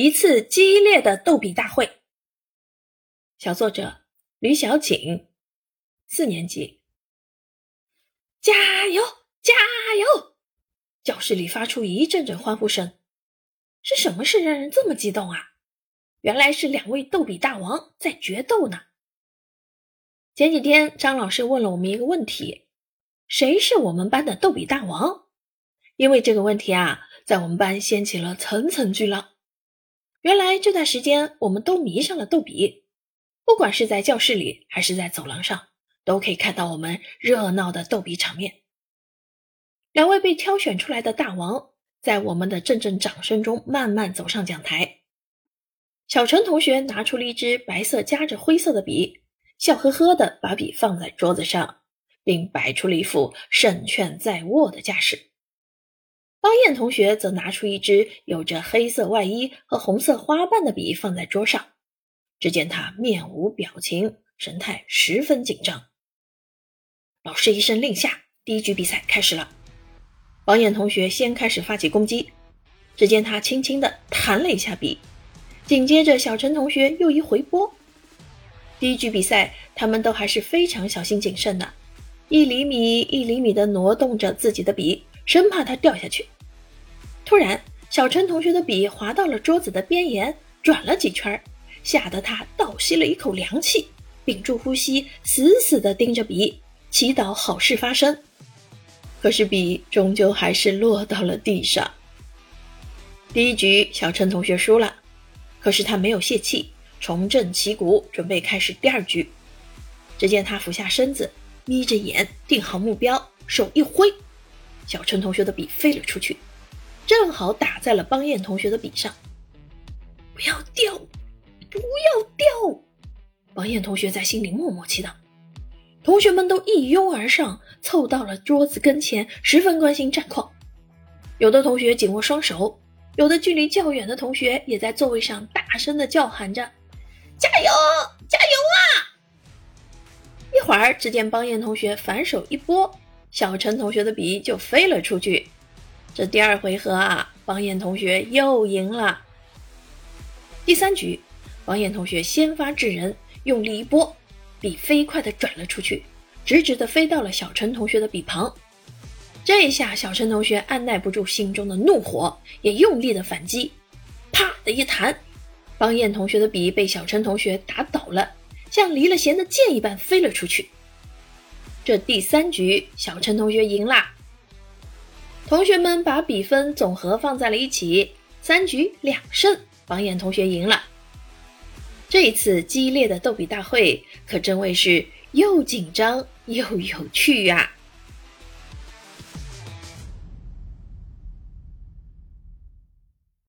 一次激烈的斗比大会。小作者吕小景，四年级。加油，加油！教室里发出一阵阵欢呼声。是什么事让人这么激动啊？原来是两位斗比大王在决斗呢。前几天张老师问了我们一个问题：谁是我们班的斗比大王？因为这个问题啊，在我们班掀起了层层巨浪。原来这段时间，我们都迷上了逗比，不管是在教室里还是在走廊上，都可以看到我们热闹的逗比场面。两位被挑选出来的大王，在我们的阵阵掌声中慢慢走上讲台。小陈同学拿出了一支白色夹着灰色的笔，笑呵呵地把笔放在桌子上，并摆出了一副胜券在握的架势。方燕同学则拿出一支有着黑色外衣和红色花瓣的笔放在桌上，只见他面无表情，神态十分紧张。老师一声令下，第一局比赛开始了。方燕同学先开始发起攻击，只见他轻轻地弹了一下笔，紧接着小陈同学又一回拨。第一局比赛，他们都还是非常小心谨慎的，一厘米一厘米地挪动着自己的笔。生怕它掉下去。突然，小陈同学的笔滑到了桌子的边沿，转了几圈，吓得他倒吸了一口凉气，屏住呼吸，死死地盯着笔，祈祷好事发生。可是笔终究还是落到了地上。第一局，小陈同学输了，可是他没有泄气，重振旗鼓，准备开始第二局。只见他俯下身子，眯着眼，定好目标，手一挥。小陈同学的笔飞了出去，正好打在了邦彦同学的笔上。不要掉，不要掉！邦彦同学在心里默默祈祷。同学们都一拥而上，凑到了桌子跟前，十分关心战况。有的同学紧握双手，有的距离较远的同学也在座位上大声的叫喊着：“加油，加油啊！”一会儿，只见邦彦同学反手一拨。小陈同学的笔就飞了出去。这第二回合啊，方燕同学又赢了。第三局，王燕同学先发制人，用力一拨，笔飞快地转了出去，直直地飞到了小陈同学的笔旁。这一下，小陈同学按耐不住心中的怒火，也用力的反击，啪的一弹，方燕同学的笔被小陈同学打倒了，像离了弦的箭一般飞了出去。这第三局，小陈同学赢啦。同学们把比分总和放在了一起，三局两胜，王艳同学赢了。这一次激烈的逗比大会，可真谓是又紧张又有趣呀！